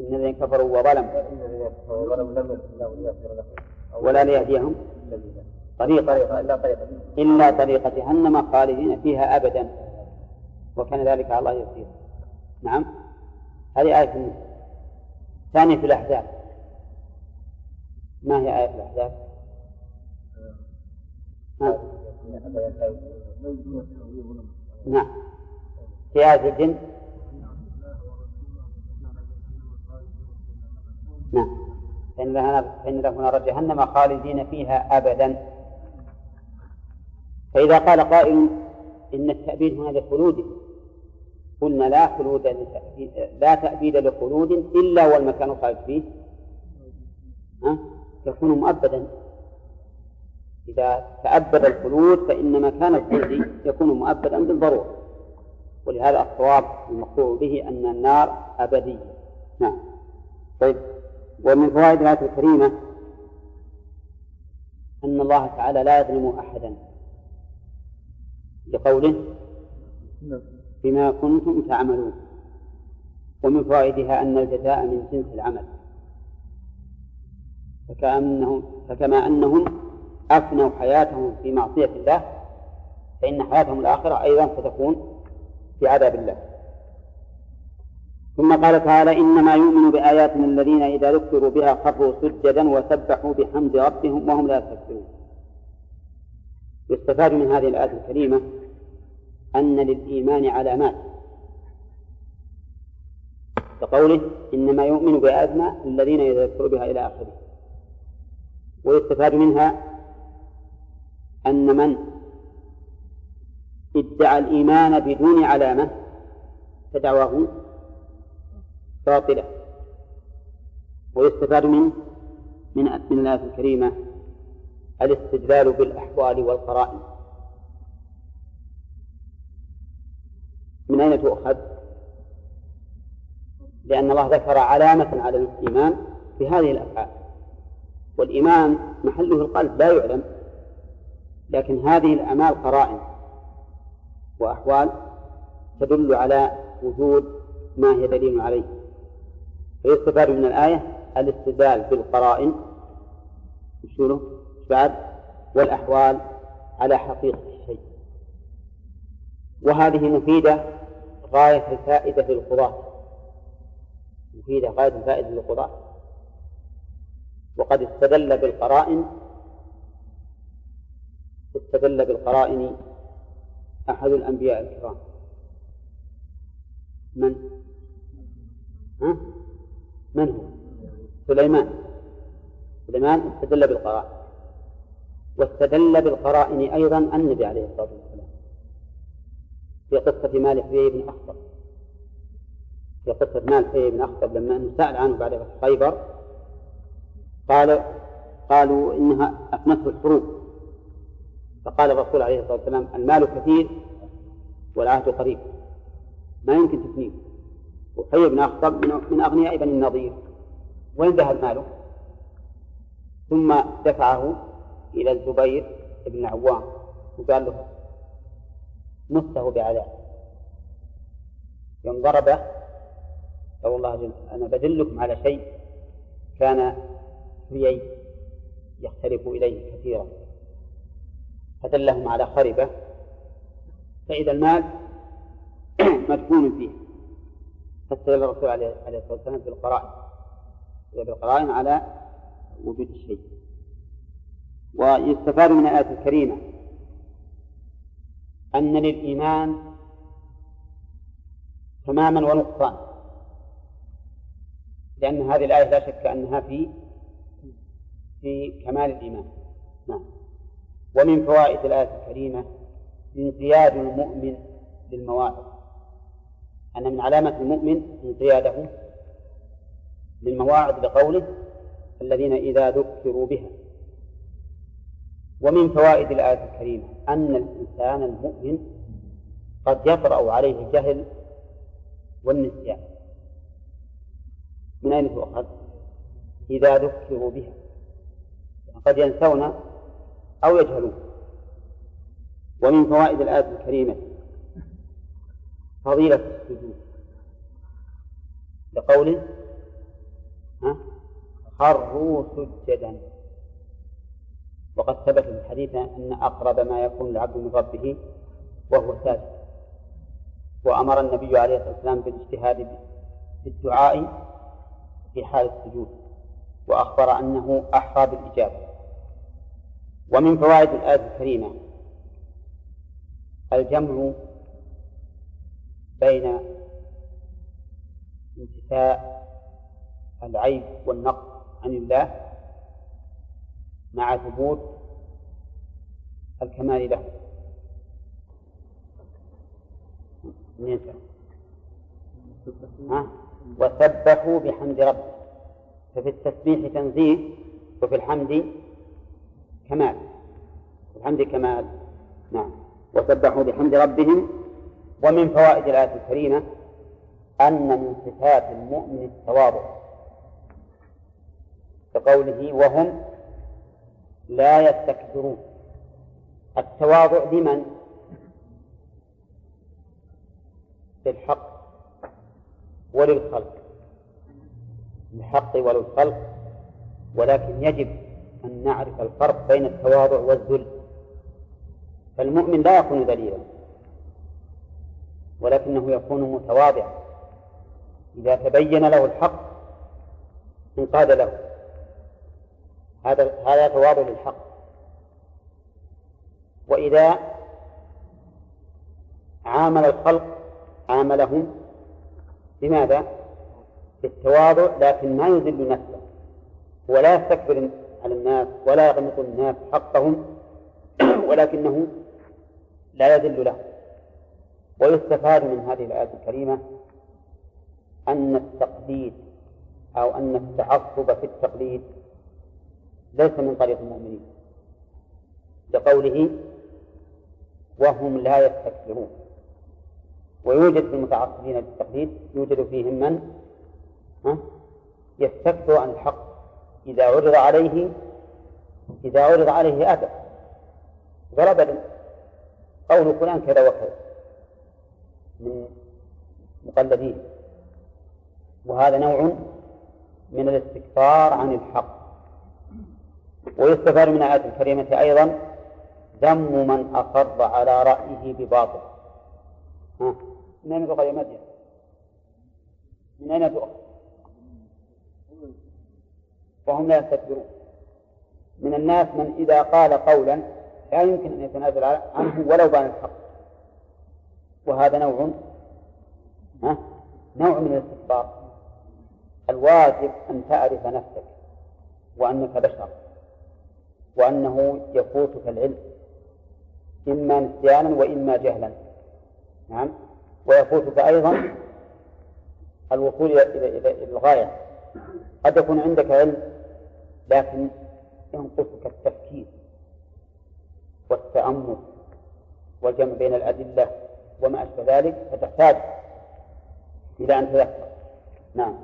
إن الذين كفروا وظلموا ولا ليهديهم طريقة إلا طريقة جهنم خالدين فيها أبدا. وكان ذلك على الله يصير نعم. هذه آية النساء ثانية في الأحزاب. ما هي آية الأحزاب؟ نعم. في آية الجن. نعم. فإن له نار جهنم خالدين فيها أبدا. فإذا قال قائل إن التأبيد هنا لخلود قلنا لا خلود لا تأبيد لخلود إلا والمكان خالد فيه. ها؟ يكون مؤبدا. إذا تأبد الخلود فإن مكان الخلد يكون مؤبدا بالضرورة. ولهذا الصواب المقطوع به أن النار أبدية. نعم. طيب. ومن فوائد الآية الكريمة أن الله تعالى لا يظلم أحدا. بقوله بما كنتم تعملون. ومن فوائدها أن الجزاء من جنس العمل. فكأنهم فكما أنهم أفنوا حياتهم في معصية الله فإن حياتهم الآخرة أيضا ستكون في عذاب الله. ثم قال تعالى إنما يؤمن بآياتنا الذين إذا ذكروا بها خروا سجدا وسبحوا بحمد ربهم وهم لا يستكبرون. يستفاد من هذه الآية الكريمة أن للإيمان علامات. كقوله إنما يؤمن بآياتنا الذين إذا ذكروا بها إلى آخره. ويستفاد منها أن من ادعى الإيمان بدون علامة فدعواه باطلة ويستفاد من من الآية الكريمة الاستدلال بالأحوال والقرائن. من أين تؤخذ؟ لأن الله ذكر علامة على الإيمان في هذه الأفعال. والإيمان محله القلب لا يعلم. لكن هذه الأعمال قرائن وأحوال تدل على وجود ما هي دليل عليه. فيستفاد من الآية الاستدلال بالقرائن. وشنو بعد؟ والأحوال على حقيقة الشيء. وهذه مفيدة غاية الفائدة للقضاة. مفيدة غاية الفائدة للقضاة. وقد استدل بالقرائن استدل بالقرائن أحد الأنبياء الكرام. من؟ ها؟ من هو؟ سليمان. سليمان استدل بالقرائن. واستدل بالقرائن أيضا النبي عليه الصلاة والسلام. في قصة مالك بن أخطب. في قصة مالك بن أخطب لما سأل عنه بعد خيبر قال قالوا إنها أفنته الحروب. فقال الرسول عليه الصلاة والسلام المال كثير والعهد قريب. ما يمكن تفنيه وحي بن أخطب من أغنياء بني النضير. وين ذهب ماله؟ ثم دفعه إلى الزبير بن العوام وقال له مسه بعذاب. يوم ضربه قال الله أنا بدلكم على شيء كان حيي يختلف إليه كثيرا. فدلهم على خربة. فإذا المال مدفون فيه. فاستدل الرسول عليه الصلاة والسلام بالقرائن بالقرائن على وجود الشيء. ويستفاد من الآية الكريمة أن للإيمان تماما ونقصان. لأن هذه الآية لا شك أنها في في كمال الإيمان. نعم. ومن فوائد الآية الكريمة انقياد المؤمن للمواعظ أن من علامة المؤمن انقياده للمواعظ بقوله الذين إذا ذكروا بها. ومن فوائد الآية الكريمة أن الإنسان المؤمن قد يطرأ عليه الجهل والنسيان. من أين تؤخذ؟ إذا ذكروا بها. قد ينسون أو يجهلون. ومن فوائد الآية الكريمة فضيلة السجود. لقوله خروا سجدا. وقد ثبت في الحديث أن أقرب ما يكون العبد من ربه وهو ساجد. وأمر النبي عليه الصلاة والسلام بالاجتهاد بالدعاء في حال السجود وأخبر أنه أحرى بالإجابة. ومن فوائد الآية الكريمة الجمع بين انتفاء العيب والنقص عن الله مع ثبوت الكمال له. ها؟ وسبحوا بحمد ربهم ففي التسبيح تنزيه وفي الحمد كمال. الحمد كمال. نعم. وسبحوا بحمد ربهم ومن فوائد الآية الكريمة أن من صفات المؤمن التواضع كقوله وهم لا يستكبرون. التواضع لمن؟ للحق وللخلق. للحق وللخلق ولكن يجب أن نعرف الفرق بين التواضع والذل. فالمؤمن لا يكون ذليلا. ولكنه يكون متواضعا. إذا تبين له الحق انقاد له. هذا هذا تواضع للحق. وإذا عامل الخلق عاملهم بماذا؟ بالتواضع لكن ما يذل نفسه. ولا يستكبر على الناس ولا يغمط الناس حقهم ولكنه لا يذل له. ويستفاد من هذه الآية الكريمة أن التقليد أو أن التعصب في التقليد ليس من طريق المؤمنين لقوله وهم لا يستكبرون. ويوجد في المتعصبين بالتقليد يوجد فيهم من؟ ها؟ يستكبر عن الحق. إذا عرض عليه إذا عرض عليه أبى ضرب قول فلان كذا وكذا. من مقلدين. وهذا نوع من الاستكبار عن الحق. ويستفاد من الآية الكريمة أيضا ذم من أصر على رأيه بباطل. من أين تؤخذ يا؟ من أين تؤخذ؟ وهم لا يستكبرون. من الناس من إذا قال قولا لا يمكن أن يتنازل عنه ولو بان الحق. وهذا نوع ها؟ نوع من الاستكبار الواجب أن تعرف نفسك وأنك بشر وأنه يفوتك العلم إما نسيانا وإما جهلا. نعم؟ ويفوتك أيضا الوصول إلى إلى الغاية. قد يكون عندك علم لكن ينقصك التفكير والتأمل والجمع بين الأدلة وما أشبه ذلك فتحتاج إلى أن تذكر. نعم.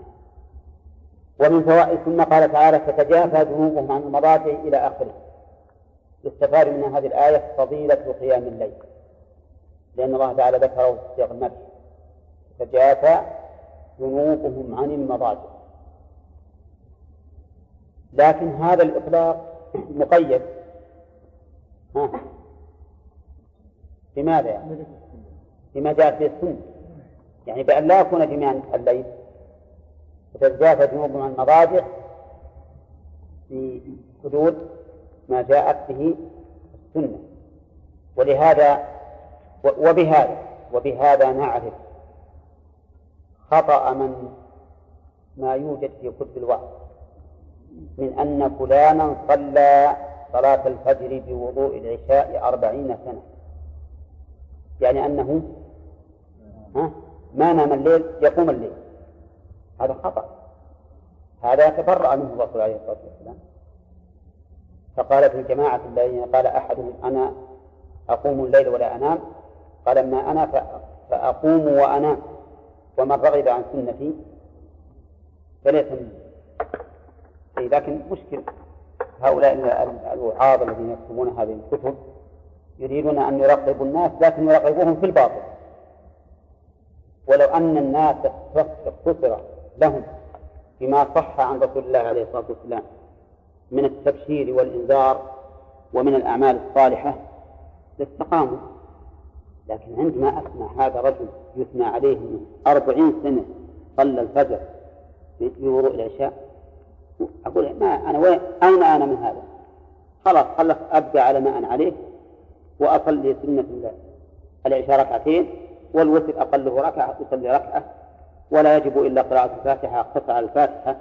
ومن فوائد ثم قال تعالى تتجافى جنوبهم عن المضاجع إلى آخره. يستفاد من هذه الآية فضيلة قيام الليل. لأن الله تعالى ذكره في سياق المدح تتجافى جنوبهم عن المضاجع لكن هذا الإطلاق مقيد. ها. بماذا يعني؟ بما جاء في السنة يعني بأن لا يكون جميعا الليل. وتتجافى جنوبهم عن المضاجع في حدود ما جاءت به السنة. ولهذا وبهذا وبهذا نعرف خطأ من ما يوجد في كتب الوعظ من أن فلانا صلى صلاة الفجر بوضوء العشاء أربعين سنة. يعني أنه ما نام الليل يقوم الليل. هذا خطأ. هذا يتبرأ منه الرسول عليه الصلاة والسلام. فقال في الجماعة الذين قال أحدهم أنا أقوم الليل ولا أنام؟ قال أما أنا فأقوم وأنام. ومن رغب عن سنتي فليس مني. لكن مشكل هؤلاء الوعاظ الذين يكتبون هذه الكتب يريدون أن يرغبوا الناس لكن يرغبوهم في الباطل. ولو أن الناس اقتصر لهم بما صح عن رسول الله عليه الصلاة والسلام من التبشير والإنذار ومن الأعمال الصالحة لاستقاموا. لكن عندما أسمع هذا رجل يثنى عليه من أربعين سنة صلى الفجر في وضوء العشاء أقول ما أنا وين؟ أين أنا من هذا؟ خلاص خلص أبقى على ما أنا عليه. وأصلي سنة العشاء ركعتين والوتر أقله ركعة أصلي ركعة ولا يجب إلا قراءة الفاتحة أقتصر على الفاتحة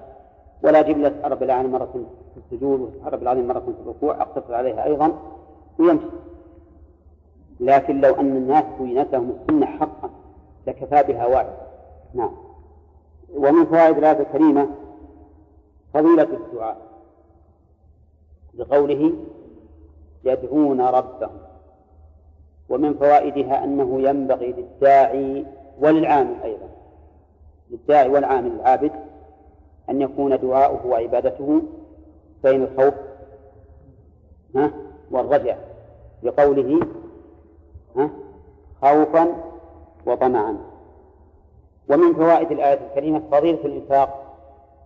ولا سبحان رب العالمين مرة في السجود رب العالمين مرة في الركوع أقتصر عليها أيضا ويمشي. لكن لو أن الناس بينتهم السنة حقا لكفى بها واحد نعم. ومن فوائد الآية الكريمة فضيلة الدعاء بقوله يدعون ربهم. ومن فوائدها أنه ينبغي للداعي وللعامل أيضا. للداعي والعامل العابد أن يكون دعاؤه وعبادته بين الخوف والرجع لقوله خوفا وطمعا. ومن فوائد الآية الكريمة فضيلة الإنفاق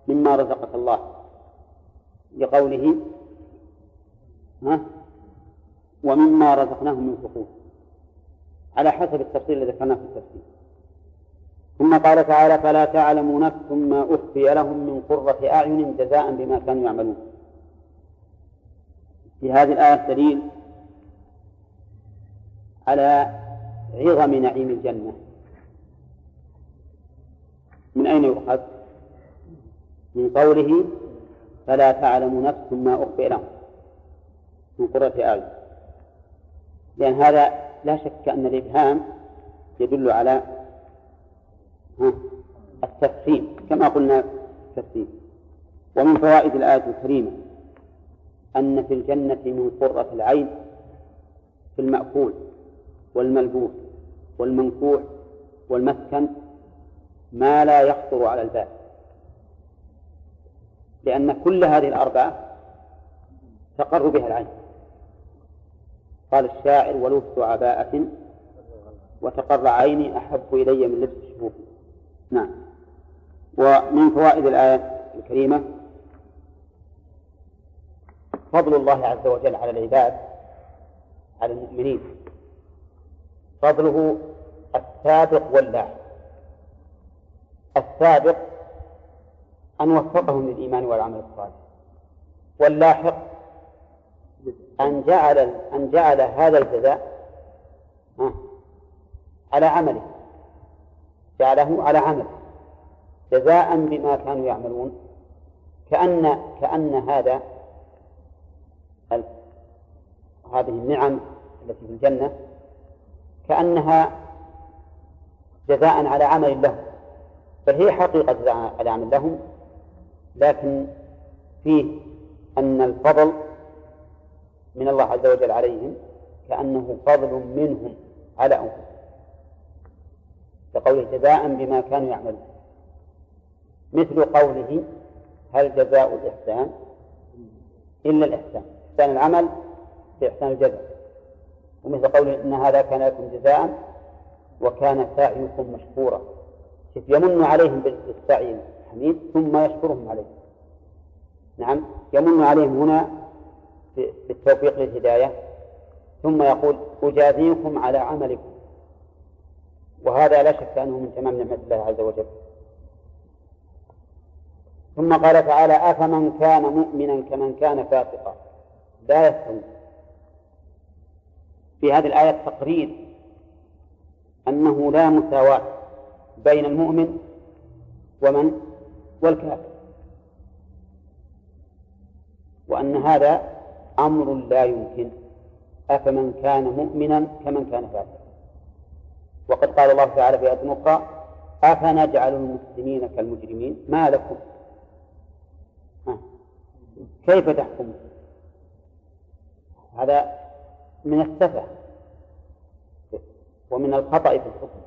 مما رزقك الله لقوله ومما رزقناهم ينفقون على حسب التفصيل الذي ذكرناه في التفسير ثم قال تعالى فلا تعلم نفس ما أخفي لهم من قرة أعين جزاء بما كانوا يعملون. في هذه الآية دليل على عظم نعيم الجنة. من أين يؤخذ؟ من قوله فلا تعلم نفس ما أخفي لهم من قرة أعين. لأن هذا لا شك أن الإبهام يدل على التفصيل كما قلنا التفصيل ومن فوائد الآية الكريمة أن في الجنة من قرة العين في المأكول والملبوس والمنكوح والمسكن ما لا يخطر على البال لأن كل هذه الأربعة تقر بها العين. قال الشاعر ولبس عباءة وتقر عيني أحب إلي من لبس الشهوب نعم. ومن فوائد الآية الكريمة فضل الله عز وجل على العباد على المؤمنين. فضله السابق واللاحق السابق أن وفقهم للإيمان والعمل الصالح. واللاحق أن جعل أن جعل هذا الجزاء على عمله. جعله على عمله. جزاء بما كانوا يعملون. كأن كأن هذا هذه النعم التي في الجنة كأنها جزاء على عمل لهم. بل هي حقيقة جزاء على عمل لهم لكن فيه أن الفضل من الله عز وجل عليهم كأنه فضل منهم على أنفسهم. كقوله جزاء بما كانوا يعملون. مثل قوله هل جزاء الإحسان؟ إلا الإحسان. إحسان العمل بإحسان الجزاء. ومثل قوله إن هذا كان لكم جزاء وكان سعيكم مشكورا. يمن عليهم بالسعي الحميد ثم يشكرهم عليه. نعم يمن عليهم هنا بالتوفيق للهداية ثم يقول أجازيكم على عملكم. وهذا لا شك أنه من تمام نعمة الله عز وجل. ثم قال تعالى أفمن كان مؤمنا كمن كان فاسقا. لا يستوي في هذه الآية تقرير أنه لا مساواة بين المؤمن ومن والكافر وأن هذا أمر لا يمكن. أفمن كان مؤمنا كمن كان فاسقا وقد قال الله تعالى في آية أخرى أفنجعل المسلمين كالمجرمين؟ ما لكم؟ كيف تحكمون هذا من السفة ومن الخطأ في الحكم.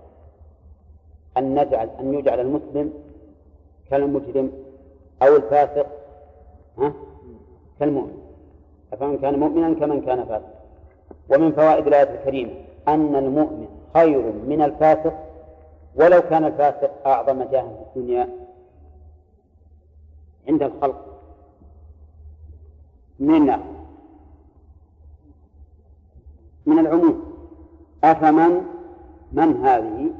أن نجعل أن يجعل المسلم كالمجرم أو الفاسق ها كالمؤمن. فمن كان مؤمنا كمن كان فاسقا. ومن فوائد الآية الكريمة أن المؤمن خير من الفاسق ولو كان الفاسق أعظم جاها في الدنيا عند الخلق. من من العموم أفمن من هذه؟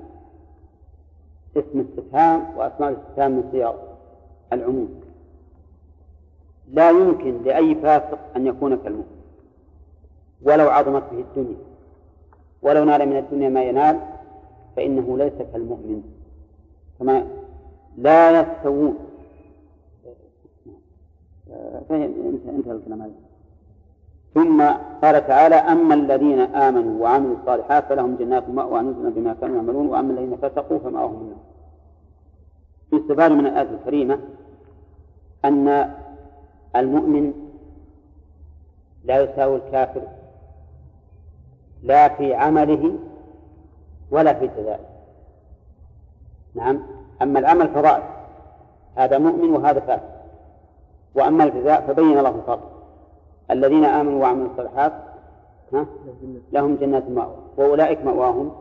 اسم استفهام وأسماء الاستفهام من صيغ العموم. لا يمكن لأي فاسق أن يكون كالمؤمن ولو عظمت به الدنيا ولو نال من الدنيا ما ينال فإنه ليس كالمؤمن. كما لا يستوون. انتهى الكلام هذا. ثم قال تعالى أما الذين آمنوا وعملوا الصالحات فلهم جنات مأوى نزلا بما كانوا يعملون وأما الذين فسقوا فمأواهم النار يستفاد من الآية الكريمة أن المؤمن لا يساوي الكافر لا في عمله ولا في جزائه نعم. أما العمل فضائل. هذا مؤمن وهذا كافر وأما الجزاء فبين الله الفرق الذين آمنوا وعملوا الصالحات لهم جنات مأوى وأولئك مأواهم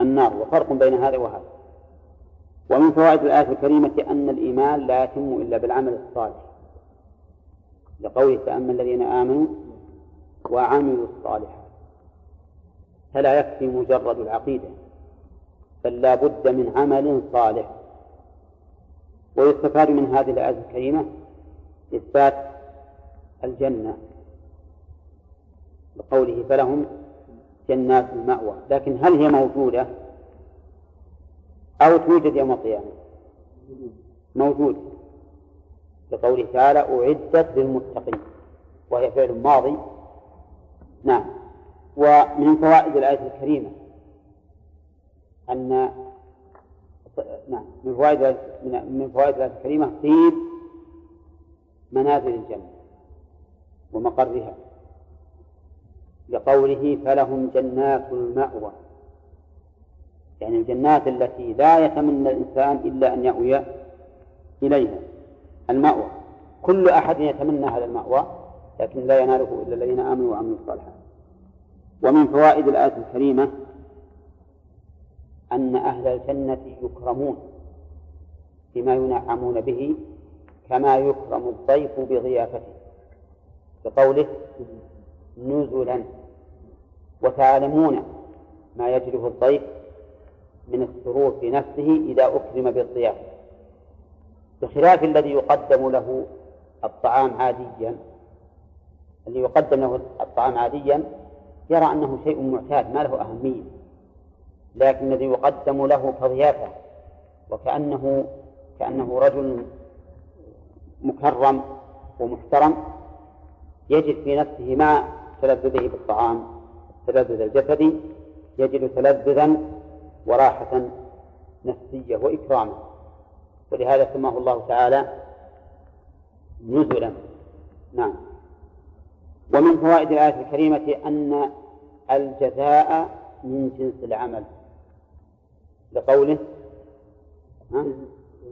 النار. وفرق بين هذا وهذا. ومن فوائد الآية الكريمة أن الإيمان لا يتم إلا بالعمل الصالح. لقوله فأما الذين آمنوا وعملوا الصالحات فلا يكفي مجرد العقيدة بل لا بد من عمل صالح. ويستفاد من هذه الآية الكريمة إثبات الجنة بقوله فلهم جنات المأوى. لكن هل هي موجودة؟ أو توجد يوم القيامة؟ موجودة لقوله تعالى أعدت للمتقين وهي فعل ماضي. نعم. ومن فوائد الآية الكريمة أن نعم من فوائد من فوائد الآية الكريمة طيب منازل الجنة ومقرها لقوله فلهم جنات المأوى. يعني الجنات التي لا يتمنى الإنسان إلا أن يأوي إليها. المأوى. كل أحد يتمنى هذا المأوى لكن لا يناله إلا الذين آمنوا وعملوا الصالحات. ومن فوائد الآية الكريمة أن أهل الجنة يكرمون بما ينعمون به كما يكرم الضيف بضيافته. بقوله نزلا وتعلمون ما يجده الضيف من السرور في نفسه إذا أكرم بالضيافة. بخلاف الذي يقدم له الطعام عاديا الذي يقدم له الطعام عاديا يرى أنه شيء معتاد ما له أهمية. لكن الذي يقدم له كضيافة وكأنه كأنه رجل مكرم ومحترم يجد في نفسه مع تلذذه بالطعام التلذذ الجسدي يجد تلذذا وراحة نفسية وإكراما. ولهذا سماه الله تعالى نزلا. نعم. ومن فوائد الآية الكريمة أن الجزاء من جنس العمل. لقوله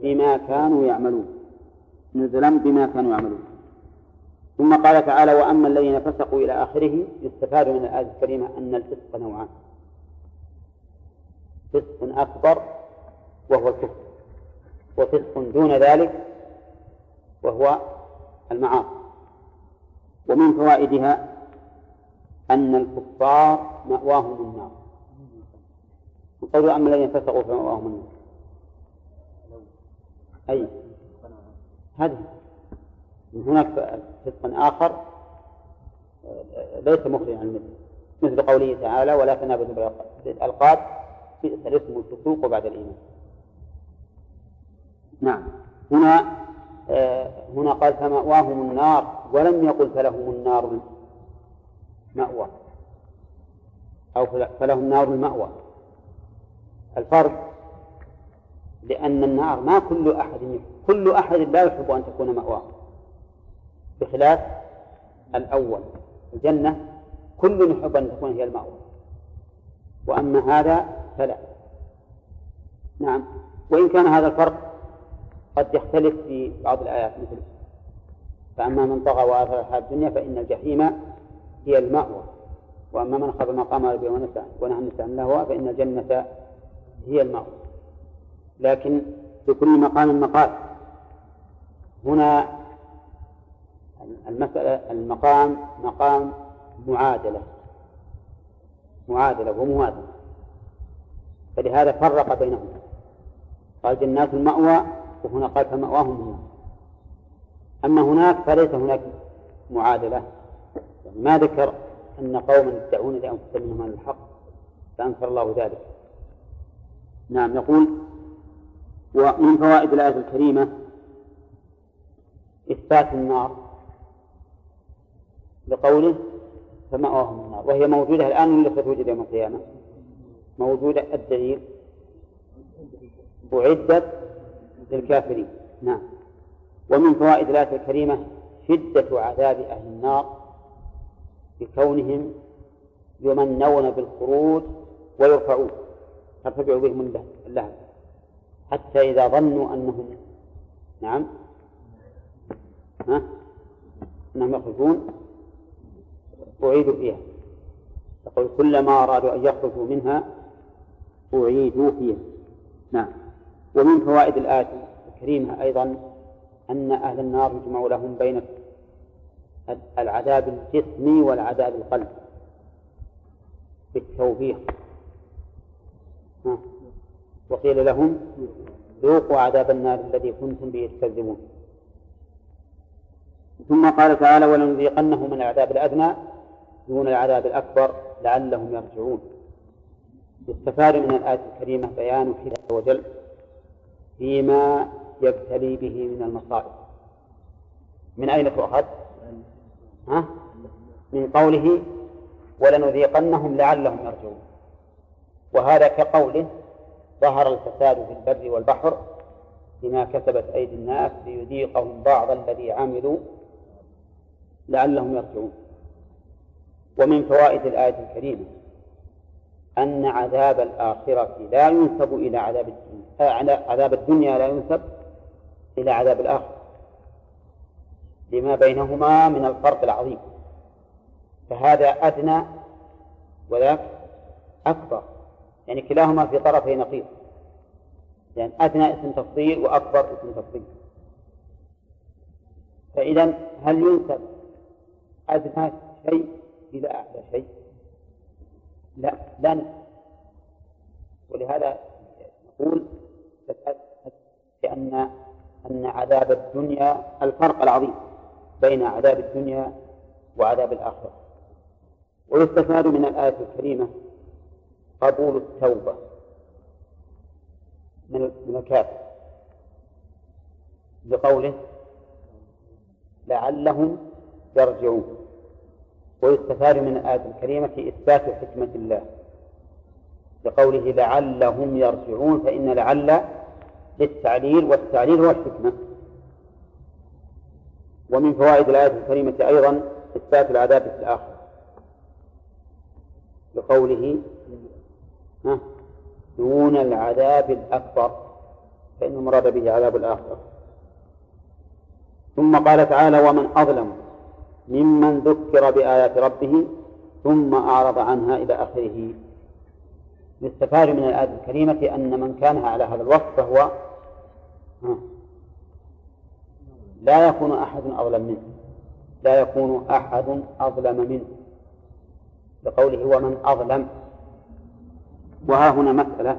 بما كانوا يعملون. نزلا بما كانوا يعملون. ثم قال تعالى وأما الذين فسقوا إلى آخره يستفاد من الآية الكريمة أن الفسق نوعان. فسق أكبر وهو الكفر. وفسق دون ذلك وهو المعاصي. ومن فوائدها أن الكفار مأواهم النار. وقالوا أما الذين فسقوا فمأواهم النار. أي هذه. من هناك فسق آخر ليس مخرجا عن مثل مثل قوله تعالى ولا تنابذوا بالألقاب بئس الاسم الفسوق بعد الإيمان. نعم. هنا آه هنا قال فمأواهم النار ولم يقل فلهم النار مأوى أو فلهم نار المأوى. الفرق لأن النار ما كل أحد كل أحد لا يحب أن تكون مأواه. بخلاف الأول الجنة كل يحب أن تكون هي المأوى. وأما هذا فلا. نعم. وإن كان هذا الفرق قد يختلف في بعض الآيات مثل فأما من طغى وآثر الحياة الدنيا فإن الجحيم هي المأوى. وأما من خاف مقام ربه ونهى النساء عن الهوى فإن الجنة هي المأوى. لكن في كل مقام مقال. هنا المسألة المقام مقام معادلة. معادلة وموازنة فلهذا فرق بينهما. قال جنات المأوى وهنا قال فمأواهم النار أما هناك فليس هناك معادلة. يعني ما ذكر أن قوما يدعون لأنفسهم منهم الحق فأنكر الله ذلك. نعم يقول ومن فوائد الآية الكريمة إثبات النار لقوله فمأواهم النار. وهي موجودة الآن ولا ستوجد يوم القيامة؟ موجودة. الدليل أعدت للكافرين نعم. ومن فوائد الآية الكريمة شدة عذاب أهل النار بكونهم يمنون بالخروج ويرفعون. ترتفع بهم اللهب. حتى إذا ظنوا أنهم نعم. ها؟ أنهم يخرجون. أعيدوا فيها. يقول كلما أرادوا أن يخرجوا منها أعيدوا فيها. نعم. ومن فوائد الآية الكريمة أيضا أن أهل النار يجمع لهم بين العذاب الجسمي والعذاب القلبي بالتوبيخ. وقيل لهم ذوقوا عذاب النار الذي كنتم به تكذبون. ثم قال تعالى ولنذيقنهم من العذاب الأدنى دون العذاب الأكبر لعلهم يرجعون. يستفاد من الآية الكريمة بيان حكمة وجل. فيما يبتلي به من المصائب من أين تؤخذ؟ ها؟ من قوله ولنذيقنهم لعلهم يرجعون وهذا كقوله ظهر الفساد في البر والبحر بما كسبت أيدي الناس ليذيقهم بعض الذي عملوا لعلهم يرجعون ومن فوائد الآية الكريمة أن عذاب الآخرة لا ينسب إلى عذاب الدنيا عذاب الدنيا لا ينسب إلى عذاب الآخرة. لما بينهما من الفرق العظيم. فهذا أدنى وذاك أكبر. يعني كلاهما في طرفي نقيض. لأن يعني أدنى اسم تفضيل وأكبر اسم تفضيل. فإذا هل ينسب أدنى شيء إلى أعلى شيء؟ لا لا. ولهذا نقول بأن أن عذاب الدنيا الفرق العظيم بين عذاب الدنيا وعذاب الآخرة. ويستفاد من الآية الكريمة قبول التوبة من الكافر بقوله لعلهم يرجعون. ويستفاد من الآية الكريمة إثبات حكمة الله. بقوله لعلهم يرجعون فإن لعل للتعليل والتعليل هو الحكمة. ومن فوائد الآية الكريمة أيضا إثبات العذاب في الآخرة. بقوله دون العذاب الأكبر فإن المراد به عذاب الآخرة. ثم قال تعالى ومن أظلم ممن ذكر بآيات ربه ثم أعرض عنها إلى آخره. يستفاد من الآية الكريمة أن من كان على هذا الوصف فهو لا يكون أحد أظلم منه. لا يكون أحد أظلم منه. بقوله ومن أظلم. وها هنا مسألة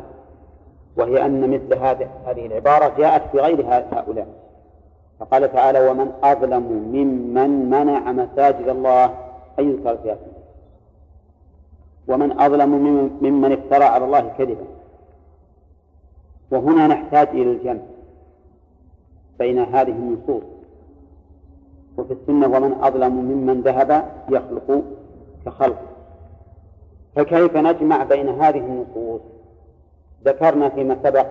وهي أن مثل هذه هذه العبارة جاءت في غير هؤلاء. فقال تعالى ومن أظلم ممن منع مساجد الله أن يذكر فيها. ومن أظلم ممن افترى على الله كذبا. وهنا نحتاج إلى الجمع بين هذه النصوص. وفي السنة ومن أظلم ممن ذهب يخلق كخلق. فكيف نجمع بين هذه النصوص؟ ذكرنا فيما سبق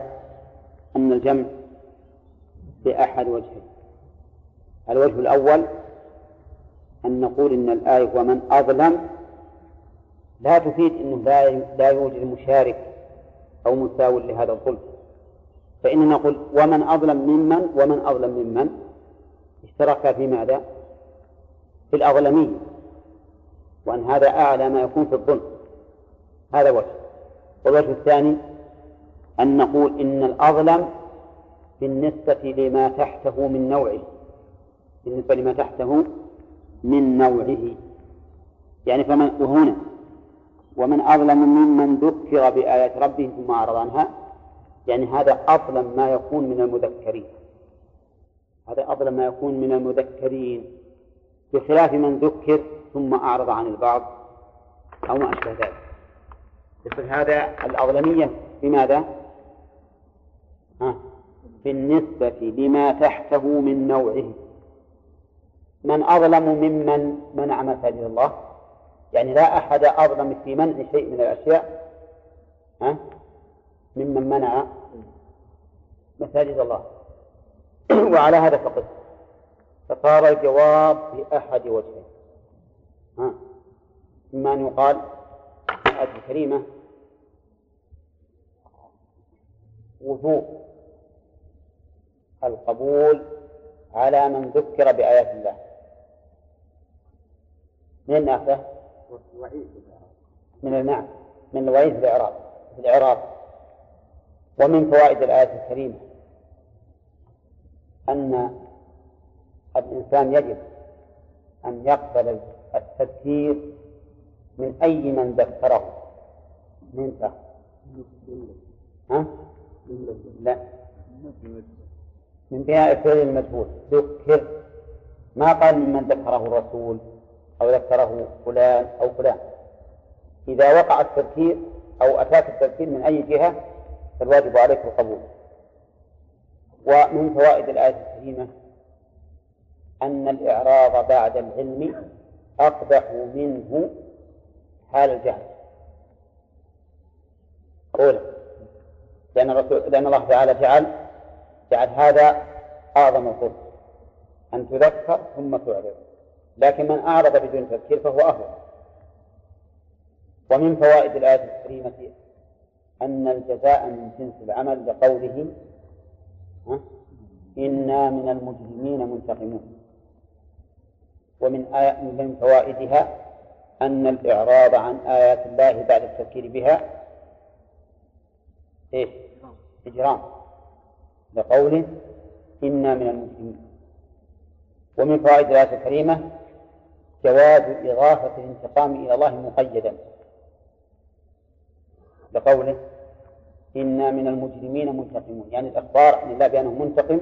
أن الجمع بأحد وجهين. الوجه الأول أن نقول إن الآية ومن أظلم. لا تفيد أنه لا لا يوجد مشارك أو مساو لهذا الظلم فإننا نقول ومن أظلم ممن ومن أظلم ممن اشترك في ماذا؟ في الأظلمية وأن هذا أعلى ما يكون في الظلم. هذا وجه. والوجه الثاني أن نقول إن الأظلم بالنسبة لما تحته من نوعه بالنسبة لما تحته من نوعه. يعني فمن وهنا ومن أظلم ممن ذكر بآيات ربه ثم أعرض عنها يعني هذا أظلم ما يكون من المذكرين. هذا أظلم ما يكون من المذكرين بخلاف من ذكر ثم أعرض عن البعض أو ما أشبه ذلك. يصير هذا الأظلمية بماذا؟ ها؟ بالنسبة لما تحته من نوعه. من أظلم ممن منع مساجد الله. يعني لا أحد أظلم في منع شيء من الأشياء. ها؟ ممن منع مساجد الله. وعلى هذا فقط. فصار الجواب بأحد وجهين. ها؟ إما أن يقال الآية الكريمة وجوب القبول على من ذكر بآيات الله. من ناخذه؟ من النعم من الوعيد في الإعراب في الإعراب. ومن فوائد الآية الكريمة أن الإنسان يجب أن يقبل التذكير من أي من ذكره. من ها؟ لا. من بناء الفعل المجهول. ذكر. ما قال ممن ذكره الرسول؟ أو ذكره فلان أو فلان. إذا وقع التذكير أو أتاك التذكير من أي جهة فالواجب عليك القبول. ومن فوائد الآية الكريمة أن الإعراض بعد العلم أقبح منه حال الجهل. أولا لأن لأن الله تعالى جعل جعل هذا أعظم الظلم أن تذكر ثم تعرض. لكن من أعرض بدون تذكير فهو أهون. ومن فوائد الآية الكريمة أن الجزاء من جنس العمل لقوله إنا من المجرمين منتقمون. ومن آية من فوائدها أن الإعراض عن آيات الله بعد التفكير بها إيش؟ إجرام. لقوله إنا من المجرمين. ومن فوائد الآية الكريمة جواز إضافة الانتقام إلى الله مقيدا. لقوله إنا من المجرمين منتقمون يعني الإخبار عن الله بأنه منتقم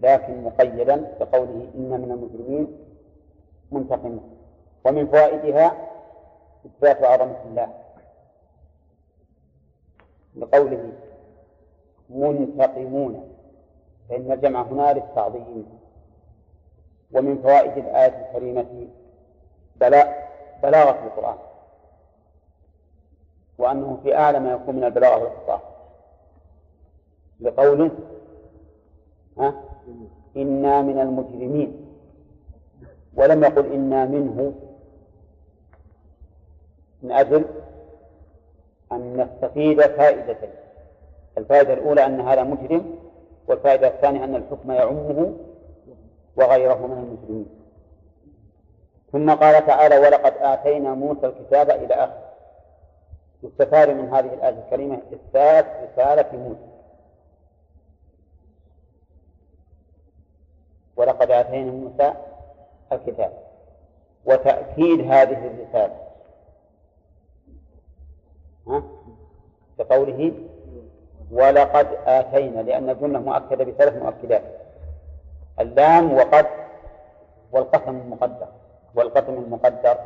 لكن مقيدا بقوله إنا من المجرمين منتقمون. ومن فوائدها إثبات عظمة الله. لقوله منتقمون فإن الجمع هنا للتعظيم. ومن فوائد الآية الكريمة بلاغة القرآن. وأنه في أعلى ما يكون من البلاغة والفصاحة لقوله ها إنا من المجرمين. ولم يقل إنا منه. من أجل أن نستفيد فائدتين. الفائدة الأولى أن هذا مجرم والفائدة الثانية أن الحكم يعمه وغيره من المجرمين. ثم قال تعالى ولقد آتينا موسى الكتاب إلى آخر يستفاد من هذه الآية الكريمة إثبات رسالة موسى. ولقد آتينا موسى الكتاب. وتأكيد هذه الرسالة؟ بقوله ولقد آتينا. لأن الجملة مؤكدة بثلاث مؤكدات. اللام وقد والقسم المقدر والقسم المقدر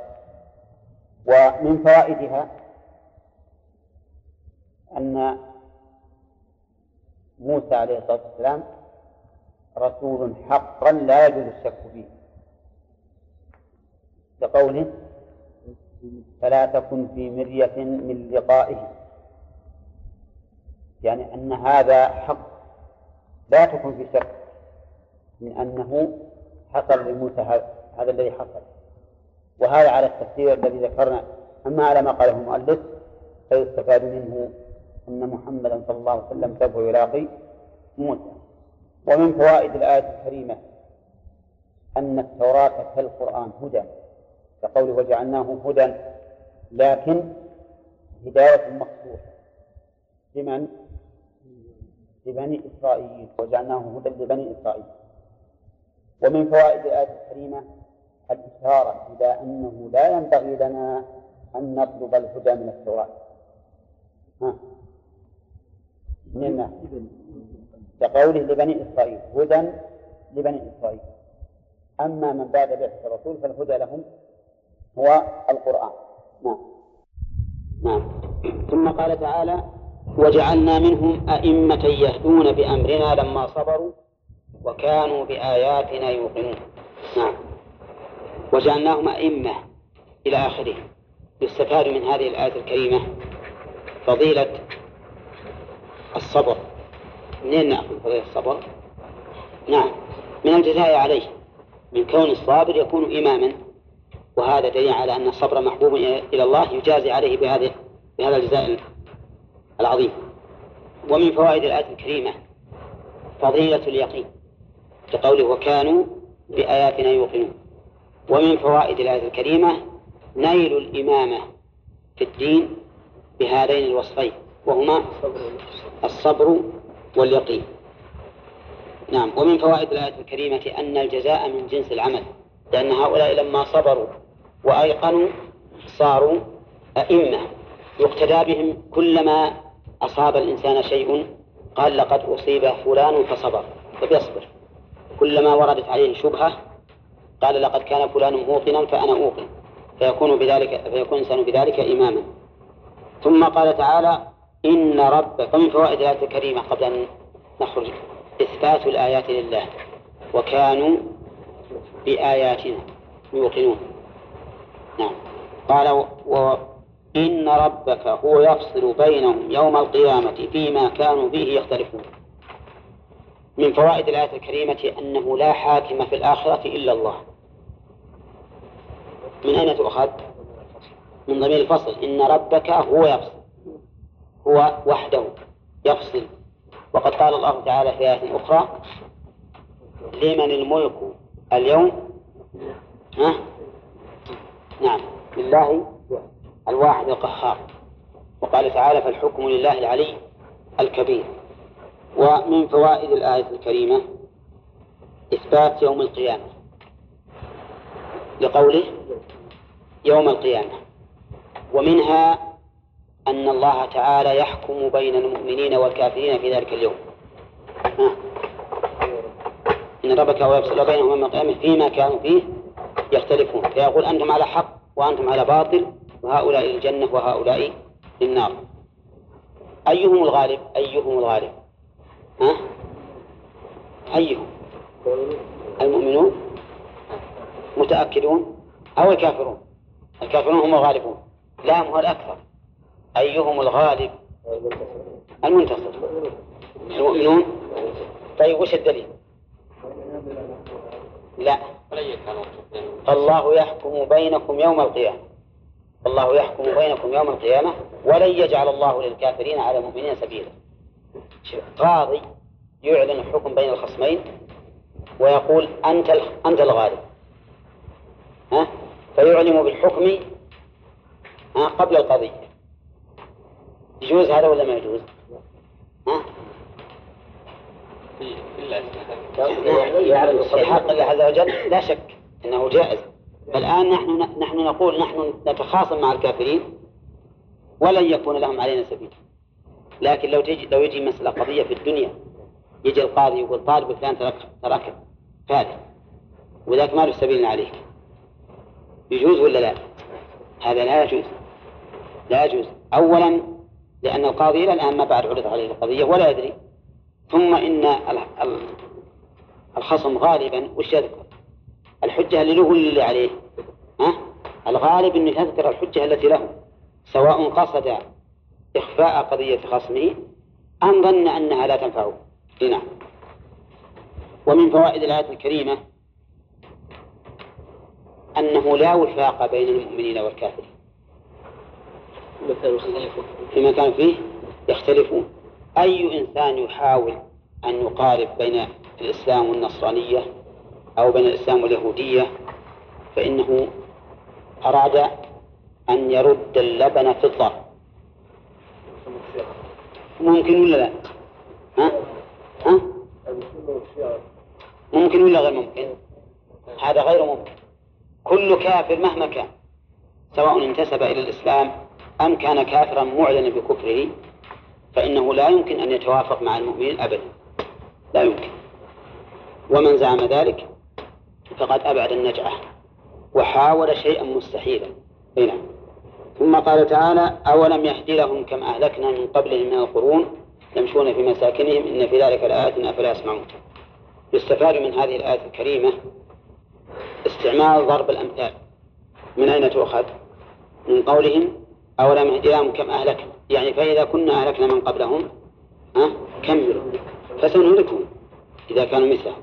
ومن فوائدها أن موسى عليه الصلاة والسلام رسول حقا لا يجوز الشك فيه. لقوله فلا تكن في مرية من لقائه. يعني أن هذا حق لا تكن في شك من أنه حصل لموسى هذا الذي حصل. وهذا على التفسير الذي ذكرنا أما على ما قاله المؤلف فيستفاد منه أن محمدا صلى الله عليه وسلم سوف يلاقي موسى. ومن فوائد الآية الكريمة أن التوراة كالقرآن هدى كقوله وجعلناه هدى لكن هداية مخصوصة لمن؟ لبني إسرائيل وجعلناه هدى لبني إسرائيل. ومن فوائد الآية الكريمة الإشارة إلى أنه لا ينبغي لنا أن نطلب الهدى من التوراة. ها. من كقوله لبني إسرائيل هدى لبني إسرائيل. أما من بعد بعثة الرسول فالهدى لهم هو القرآن. نعم. نعم. ثم قال تعالى وجعلنا منهم أئمة يهدون بأمرنا لما صبروا وكانوا بآياتنا يوقنون. نعم. وجعلناهم أئمة إلى آخره. يستفاد من هذه الآية الكريمة فضيلة الصبر. منين نأخذ فضيلة الصبر؟ نعم من الجزاء عليه. من كون الصابر يكون إماما وهذا دليل على أن الصبر محبوب إلى الله يجازي عليه بهذه بهذا الجزاء العظيم. ومن فوائد الآية الكريمة فضيلة اليقين كقوله وكانوا بآياتنا يوقنون. ومن فوائد الآية الكريمة نيل الإمامة في الدين بهذين الوصفين وهما الصبر واليقين. نعم ومن فوائد الآية الكريمة أن الجزاء من جنس العمل لأن هؤلاء لما صبروا وأيقنوا صاروا أئمة يقتدى بهم كلما أصاب الإنسان شيء قال لقد أصيب فلان فصبر فبيصبر كلما وردت عليه شبهة قال لقد كان فلان موقنا فأنا أوقن فيكون بذلك فيكون الإنسان بذلك إماما. ثم قال تعالى إن ربك ومن فوائد الآية الكريمة قبل أن نخرج إثبات الآيات لله وكانوا بآياتنا يوقنون. نعم. قال وإن ربك هو يفصل بينهم يوم القيامة فيما كانوا به يختلفون. من فوائد الآية الكريمة أنه لا حاكم في الآخرة إلا الله. من أين تؤخذ؟ من ضمير الفصل. إن ربك هو يفصل. هو وحده يفصل. وقد قال الله تعالى في آية أخرى لمن الملك اليوم؟ ها؟ نعم. لله الواحد القهار. وقال تعالى فالحكم لله العلي الكبير. ومن فوائد الآية الكريمة إثبات يوم القيامة. لقوله يوم القيامة. ومنها أن الله تعالى يحكم بين المؤمنين والكافرين في ذلك اليوم. ها. إن ربك هو يفصل بينهم يوم القيامة فيما كانوا فيه يختلفون. فيقول أنتم على حق وأنتم على باطل وهؤلاء للجنة وهؤلاء للنار. أيهم الغالب؟ أيهم الغالب؟ ها؟ أيهم؟ المؤمنون؟ متأكدون أو الكافرون؟ الكافرون هم الغالبون. لا هم الأكثر. أيهم الغالب؟ المنتصر. المؤمنون؟ طيب وش الدليل؟ لا. الله يحكم بينكم يوم القيامة. الله يحكم بينكم يوم القيامة ولن يجعل الله للكافرين على المؤمنين سبيلا. قاضي يعلن الحكم بين الخصمين ويقول أنت أنت الغالب. ها؟ فيعلم بالحكم ها؟ قبل القضية. يجوز هذا ولا ما يجوز؟ ها؟ في حق الله عز وجل لا شك إنه جائز. الان نحن نحن نقول نحن نتخاصم مع الكافرين ولن يكون لهم علينا سبيل. لكن لو تجي لو يجي مسألة قضية في الدنيا يجي القاضي يقول طالب فلان ترك ترك فاتح وذاك ما له سبيل عليك. يجوز ولا لا؟ هذا لا يجوز لا يجوز أولا لأن القاضي إلى الآن ما بعد عرض عليه القضية ولا يدري ثم إن الخصم غالبا وش يذكر؟ الحجة اللي له اللي عليه؟ ها؟ الغالب أنه يذكر الحجة التي له سواء قصد إخفاء قضية خصمه أم ظن أنها لا تنفعه نعم ومن فوائد الآية الكريمة أنه لا وفاق بين المؤمنين والكافرين فيما كان فيه يختلفون أي إنسان يحاول أن يقارب بين الإسلام والنصرانية أو بين الإسلام واليهودية فإنه أراد أن يرد اللبن في الضر ممكن ولا لا؟ ها؟ ها؟ ممكن ولا غير ممكن؟ هذا غير ممكن كل كافر مهما كان سواء انتسب إلى الإسلام أم كان كافرا معلنا بكفره فإنه لا يمكن أن يتوافق مع المؤمنين أبدا. لا يمكن. ومن زعم ذلك فقد أبعد النجعة وحاول شيئا مستحيلا. هنا ثم قال تعالى أولم يهدي لهم كم أهلكنا من قبلهم من القرون يمشون في مساكنهم إن في ذلك لآيات أفلا يسمعون. يستفاد من هذه الآية الكريمة استعمال ضرب الأمثال. من أين تؤخذ؟ من قولهم أولم لهم كم أهلكنا يعني فإذا كنا أهلكنا من قبلهم ها؟ كملوا. فسنهلكهم إذا كانوا مثلهم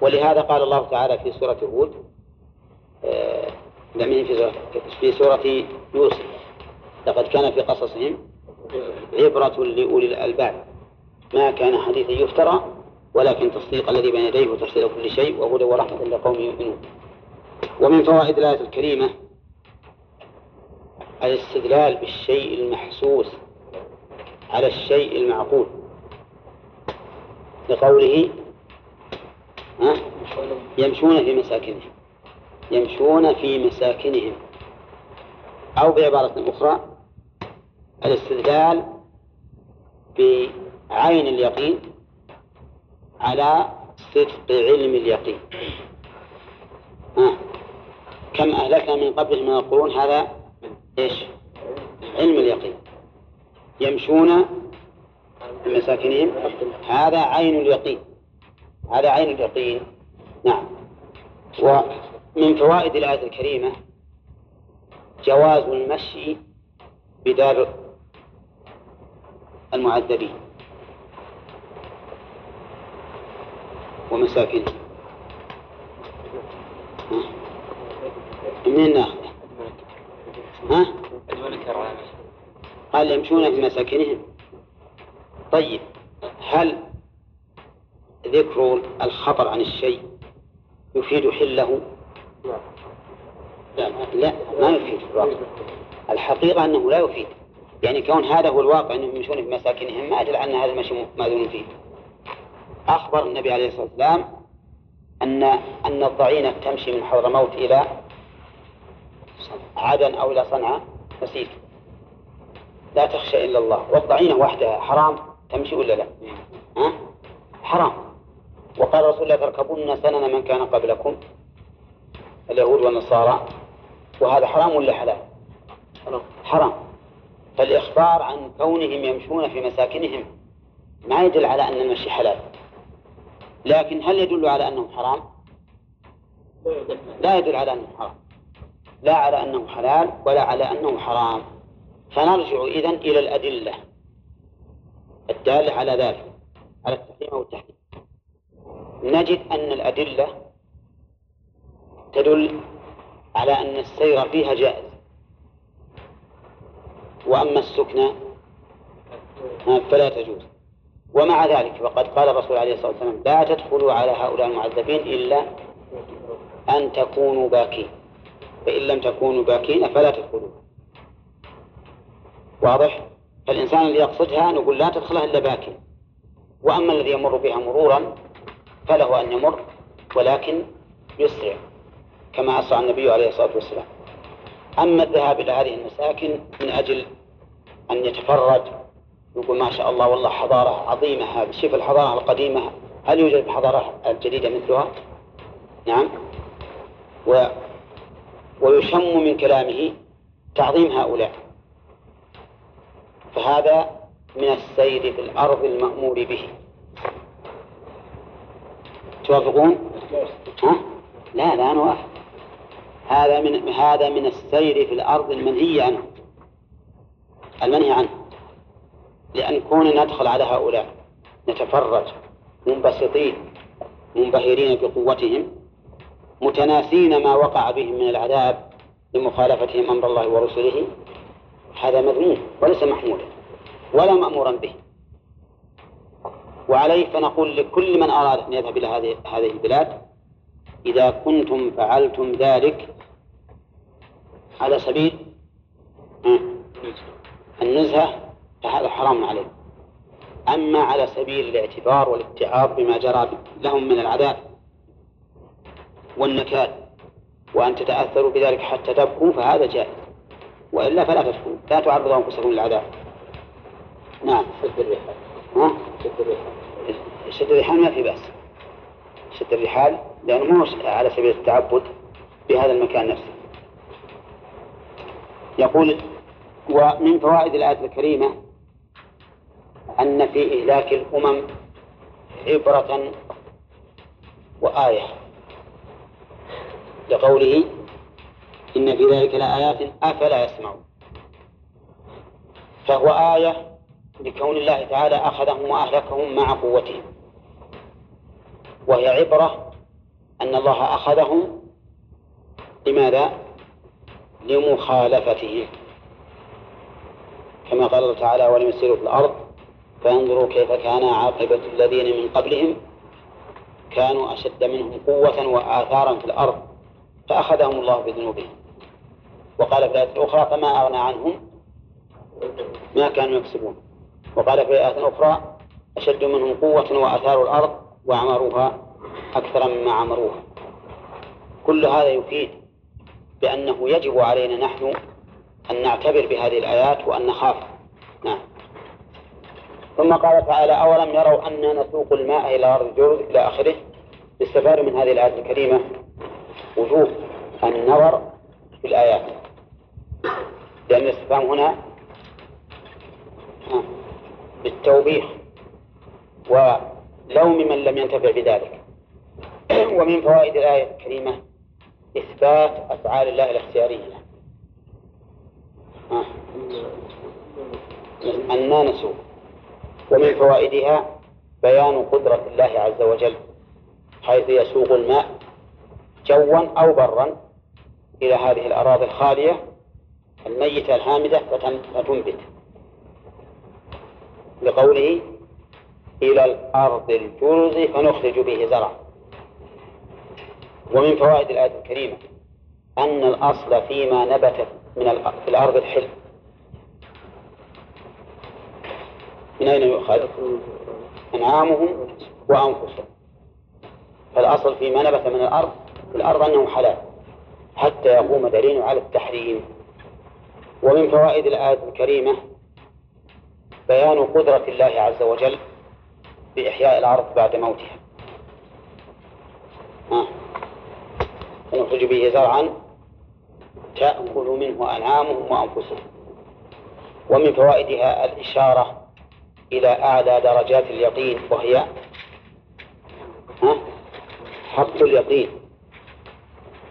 ولهذا قال الله تعالى في سورة هود آه في في سورة يوسف. لقد كان في قصصهم عبرة لأولي الألباب. ما كان حديثا يفترى ولكن تصديق الذي بين يديه وتفصيل كل شيء وهدى ورحمة لقوم يؤمنون. ومن فوائد الآية الكريمة الاستدلال بالشيء المحسوس على الشيء المعقول. لقوله يمشون في مساكنهم. يمشون في مساكنهم. أو بعبارة أخرى الاستدلال بعين اليقين على صدق علم اليقين. ها؟ كم أهلكنا من قبلهم من القرون هذا إيش؟ علم اليقين. يمشون في مساكنهم هذا عين اليقين. هذا عين اليقين. نعم. ومن فوائد الآية الكريمة جواز المشي بدار المعذبين ومساكنهم. منين ناخذه؟ ها؟ قال يمشون في مساكنهم طيب هل ذكر الخطر عن الشيء يفيد حله؟ لا لا ما يفيد في الواقع الحقيقة أنه لا يفيد يعني كون هذا هو الواقع أنهم يمشون في مساكنهم ما يدل أن هذا المشي ماذون فيه أخبر النبي عليه الصلاة والسلام أن أن الضعينة تمشي من حضرموت إلى عدن أو إلى صنعاء نسيت. لا تخشى إلا الله. والضعينة وحدها حرام؟ تمشي ولا لا؟ ها؟ حرام. وقال رسول الله تركبن سنن من كان قبلكم؟ اليهود والنصارى. وهذا حرام ولا حلال؟ حرام. فالإخبار عن كونهم يمشون في مساكنهم ما يدل على أن المشي حلال. لكن هل يدل على أنه حرام؟ لا يدل على أنه حرام. لا على أنه حلال ولا على أنه حرام. فنرجع إذن إلى الأدلة الدالة على ذلك على التحريم أو التحريم نجد أن الأدلة تدل على أن السير فيها جائز. وأما السكنى فلا تجوز. ومع ذلك فقد قال الرسول عليه الصلاة والسلام لا تدخلوا على هؤلاء المعذبين إلا أن تكونوا باكين. فإن لم تكونوا باكين فلا تدخلوا. واضح؟ فالإنسان الذي يقصدها نقول لا تدخلها إلا باكي وأما الذي يمر بها مرورا فله أن يمر ولكن يسرع كما أسرع النبي عليه الصلاة والسلام. أما الذهاب إلى هذه المساكن من أجل أن يتفرج يقول ما شاء الله والله حضارة عظيمة هذه. شوف الحضارة القديمة هل يوجد حضارة جديدة مثلها؟ نعم. و ويشم من كلامه تعظيم هؤلاء. فهذا من السير في الأرض المأمور به. توافقون؟ ها؟ لا لا نوافق هذا من هذا من السير في الأرض المنهي عنه. المنهي عنه. لأن كون ندخل على هؤلاء نتفرج منبسطين منبهرين بقوتهم متناسين ما وقع بهم من العذاب لمخالفتهم أمر الله ورسله هذا مذموم وليس محمودا ولا مأمورا به. وعليه فنقول لكل من أراد أن يذهب إلى هذه هذه البلاد إذا كنتم فعلتم ذلك على سبيل النزهة فهذا حرام عليه أما على سبيل الاعتبار والاتعاظ بما جرى لهم من العذاب والنكال وأن تتأثروا بذلك حتى تبكوا فهذا جائز. وإلا فلا تبكوا لا تعرضوا أنفسكم للعذاب. نعم. شد الرحال ها؟ شد الرحال شد الرحال ما في بأس. شد الرحال لأنه مو على سبيل التعبد بهذا المكان نفسه. يقول ومن فوائد الآية الكريمة أن في إهلاك الأمم عبرة وآية. لقوله إن في ذلك لآيات أفلا يسمعون. فهو آية لكون الله تعالى أخذهم وأهلكهم مع قوتهم. وهي عبرة أن الله أخذهم لماذا؟ لمخالفتهم. كما قال الله تعالى ولم يسيروا في الأرض فينظروا كيف كان عاقبة الذين من قبلهم كانوا أشد منهم قوة وآثارا في الأرض. فأخذهم الله بذنوبهم. وقال في الآية الأخرى فما أغنى عنهم ما كانوا يكسبون. وقال في آية أخرى أشد منهم قوة وأثاروا الأرض وعمروها أكثر مما عمروها. كل هذا يفيد بأنه يجب علينا نحن أن نعتبر بهذه الآيات وأن نخاف. نعم. ثم قال تعالى أولم يروا أنا نسوق الماء إلى أرض الجرز إلى آخره؟ استفاد من هذه الآية الكريمة وجوب النظر في الآيات. لأن الاستفهام هنا بالتوبيخ ولوم من لم ينتفع بذلك. ومن فوائد الآية الكريمة إثبات أفعال الله الاختيارية. أنا نسوق. ومن فوائدها بيان قدرة الله عز وجل حيث يسوق الماء جوا أو برا إلى هذه الأراضي الخالية الميتة الهامدة فتنبت. لقوله إلى الأرض الجرز فنخرج به زرعا ومن فوائد الآية الكريمة أن الأصل فيما نبت من في الأرض الحلم. من أين يؤخذ؟ أنعامهم وأنفسهم. فالأصل فيما نبت من الأرض في الأرض أنه حلال حتى يقوم دليل على التحريم. ومن فوائد الآية الكريمة بيان قدرة الله عز وجل بإحياء الأرض بعد موتها. ونخرج به زرعا تأكل منه أنعامهم وأنفسهم. ومن فوائدها الإشارة إلى أعلى درجات اليقين وهي حق اليقين.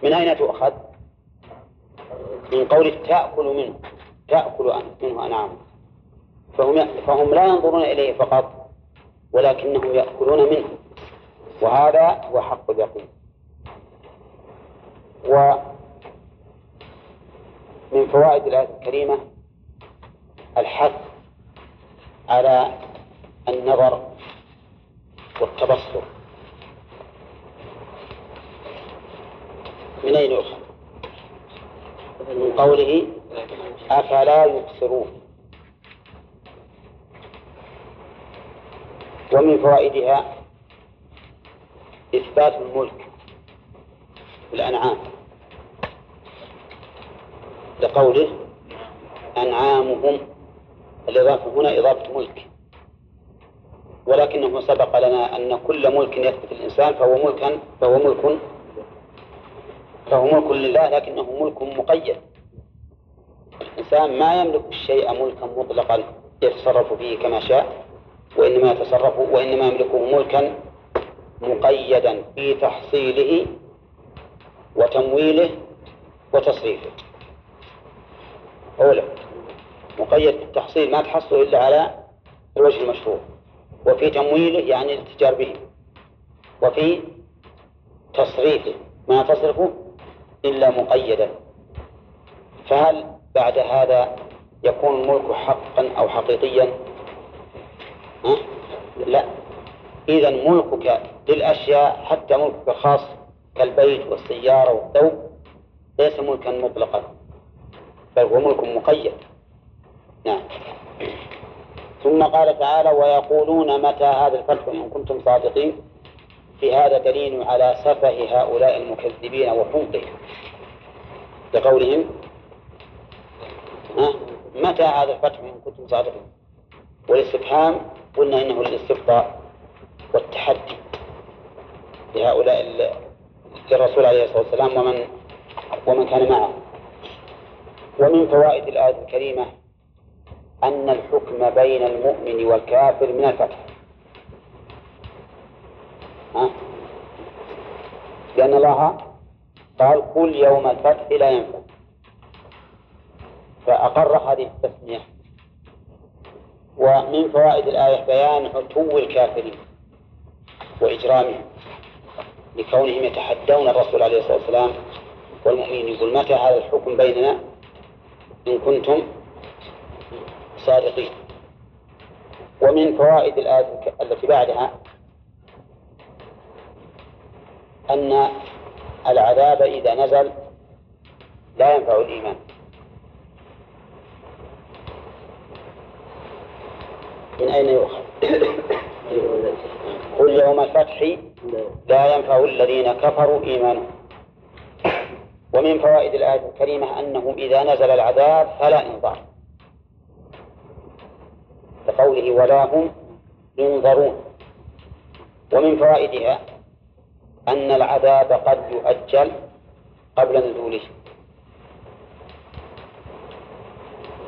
من أين تؤخذ؟ من قول تأكل منه تأكل منه أنعامهم فهم فهم لا ينظرون إليه فقط ولكنهم يأكلون منه. وهذا هو حق اليقين. ومن فوائد الآية الكريمة الحث على النظر والتبصر. من أين يؤخذ؟ من قوله أفلا يبصرون. ومن فوائدها إثبات الملك الأنعام لقوله أنعامهم الإضافة هنا إضافة ملك. ولكنه سبق لنا أن كل ملك يثبت الإنسان فهو ملكا فهو ملك فهو ملك لله لكنه ملك مقيد. الإنسان ما يملك الشيء ملكا مطلقا يتصرف فيه كما شاء وإنما يتصرف وإنما يملكه ملكا مقيدا في تحصيله وتمويله وتصريفه. أولا مقيد بالتحصيل ما تحصل إلا على الوجه المشروع وفي تمويله يعني الاتجار به وفي تصريفه ما تصرفه إلا مقيدا فهل بعد هذا يكون الملك حقا أو حقيقيا؟ ها؟ لا. إذا ملكك للأشياء حتى ملكك الخاص كالبيت والسيارة والثوب ليس ملكا مطلقا بل هو ملك مقيد. نعم. ثم قال تعالى ويقولون متى هذا الفتح إن كنتم صادقين؟ في هذا دليل على سفه هؤلاء المكذبين وحمقهم بقولهم متى هذا الفتح إن كنتم صادقين؟ والاستفهام قلنا إنه للاستبطاء والتحدي لهؤلاء للرسول عليه الصلاة والسلام ومن ومن كان معه. ومن فوائد الآية الكريمة أن الحكم بين المؤمن والكافر من الفتح. ها؟ لأن الله قال قل يوم الفتح لا ينفع. فأقر هذه التسمية. ومن فوائد الآية بيان عتو الكافرين وإجرامهم لكونهم يتحدون الرسول عليه الصلاة والسلام والمؤمنين. يقول متى هذا الحكم بيننا؟ إن كنتم صادقين. ومن فوائد الآية التي بعدها أن العذاب إذا نزل لا ينفع الإيمان. من أين يؤخذ؟ قل يوم الفتح لا ينفع الذين كفروا إيمانهم. ومن فوائد الآية الكريمة أنه إذا نزل العذاب فلا إنظار. كقوله ولا هم ينظرون. ومن فوائدها أن العذاب قد يؤجل قبل نزوله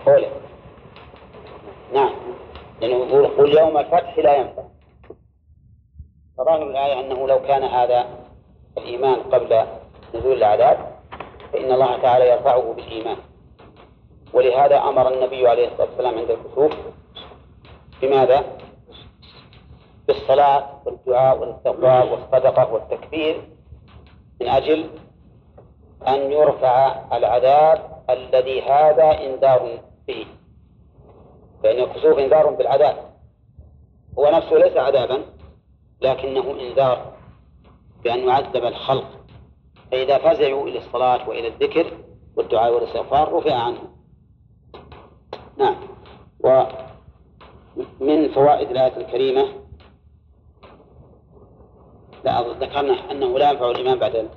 قوله نعم. لأنه يقول قل يوم الفتح لا ينفع. فظاهر الآية أنه لو كان هذا الإيمان قبل نزول العذاب فإن الله تعالى يرفعه بالإيمان. ولهذا أمر النبي عليه الصلاة والسلام عند الكسوف بماذا؟ بالصلاة والدعاء والاستغفار والصدقة والتكبير من أجل أن يرفع العذاب الذي هذا إنذار به. فإن الكسوف إنذار بالعذاب. هو نفسه ليس عذابا لكنه إنذار بأن يعذب الخلق. فإذا فزعوا إلى الصلاة وإلى الذكر والدعاء والاستغفار رفع عنهم نعم. ومن فوائد الآية الكريمة لا ذكرنا أنه لا ينفع الإيمان بعد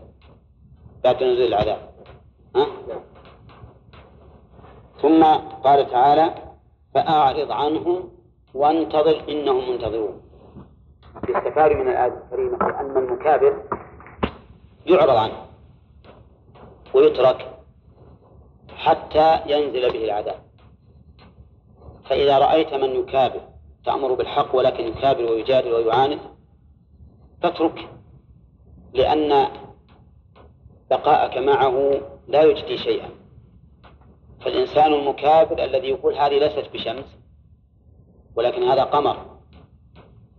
بعد نزول العذاب. ها؟ ثم قال تعالى فأعرض عنهم وانتظر إنهم منتظرون. يستفاد من الآية الكريمة أن المكابر يعرض عنه ويترك حتى ينزل به العذاب. فإذا رأيت من يكابر تأمر بالحق ولكن يكابر ويجادل ويعاند فاترك لأن بقاءك معه لا يجدي شيئا. فالإنسان المكابر الذي يقول هذه ليست بشمس ولكن هذا قمر.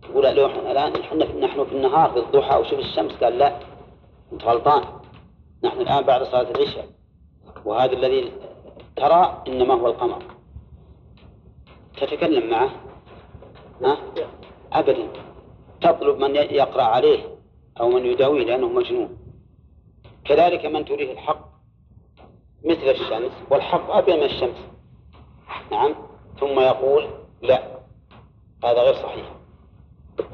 يقول له الآن نحن في النهار في الضحى وشوف الشمس قال لا أنت غلطان. نحن الآن بعد صلاة العشاء. وهذا الذي ترى إنما هو القمر. تتكلم معه؟ ها؟ أبدا. تطلب من يقرأ عليه أو من يداويه لأنه مجنون. كذلك من تريه الحق مثل الشمس والحق أبين من الشمس. نعم. ثم يقول لا هذا غير صحيح.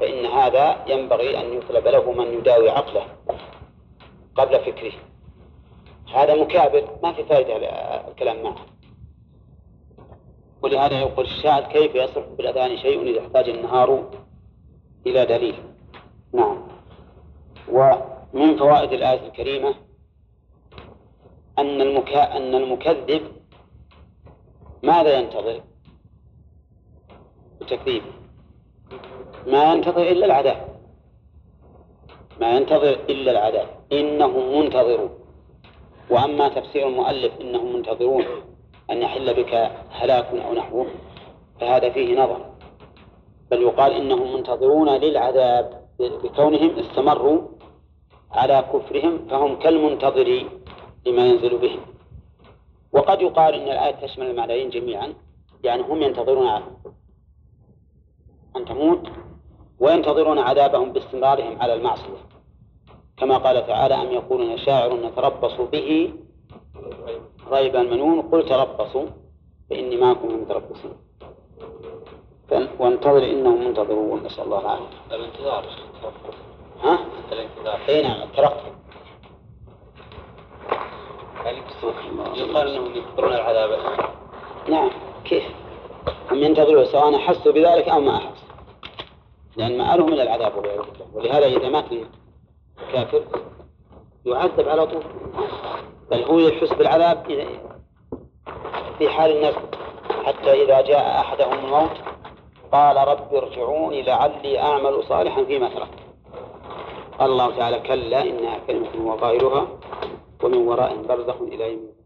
فإن هذا ينبغي أن يطلب له من يداوي عقله قبل فكره. هذا مكابر ما في فائدة الكلام معه. ولهذا يقول الشاعر كيف يصح بالأذان شيء إذا احتاج النهار إلى دليل. نعم. ومن فوائد الآية الكريمة أن المكا... أن المكذب ماذا ينتظر؟ التكذيب ما ينتظر إلا العذاب ما ينتظر إلا العذاب إنهم منتظرون. وأما تفسير المؤلف إنهم منتظرون أن يحل بك هلاك أو نحوه فهذا فيه نظر. بل يقال إنهم منتظرون للعذاب بكونهم استمروا على كفرهم فهم كالمنتظر لما ينزل بهم. وقد يقال إن الآية تشمل المعنيين جميعا يعني هم ينتظرون أن تموت وينتظرون عذابهم باستمرارهم على المعصية. كما قال تعالى أم يقولون شاعر نتربص به ريب المنون قل تربصوا فإني معكم متربصين وانتظر إنهم منتظرون نسأل الله العافية. الانتظار. ها؟ الانتظار. اي نعم الترقب يقال إنهم يكبرون العذاب. نعم. كيف؟ هم ينتظرون سواء احسوا بذلك أو ما احسوا لأن مآلهم إلى العذاب والعياذ بالله ولهذا إذا مات الكافر يعذب على طول. بل هو يحس بالعذاب في حال الناس. حتى إذا جاء أحدهم الموت قال رب ارجعوني لعلي أعمل صالحا فيما تركت. الله تعالى كلا إنها كلمة هو قائلها ومن ورائهم برزخ إلى يوم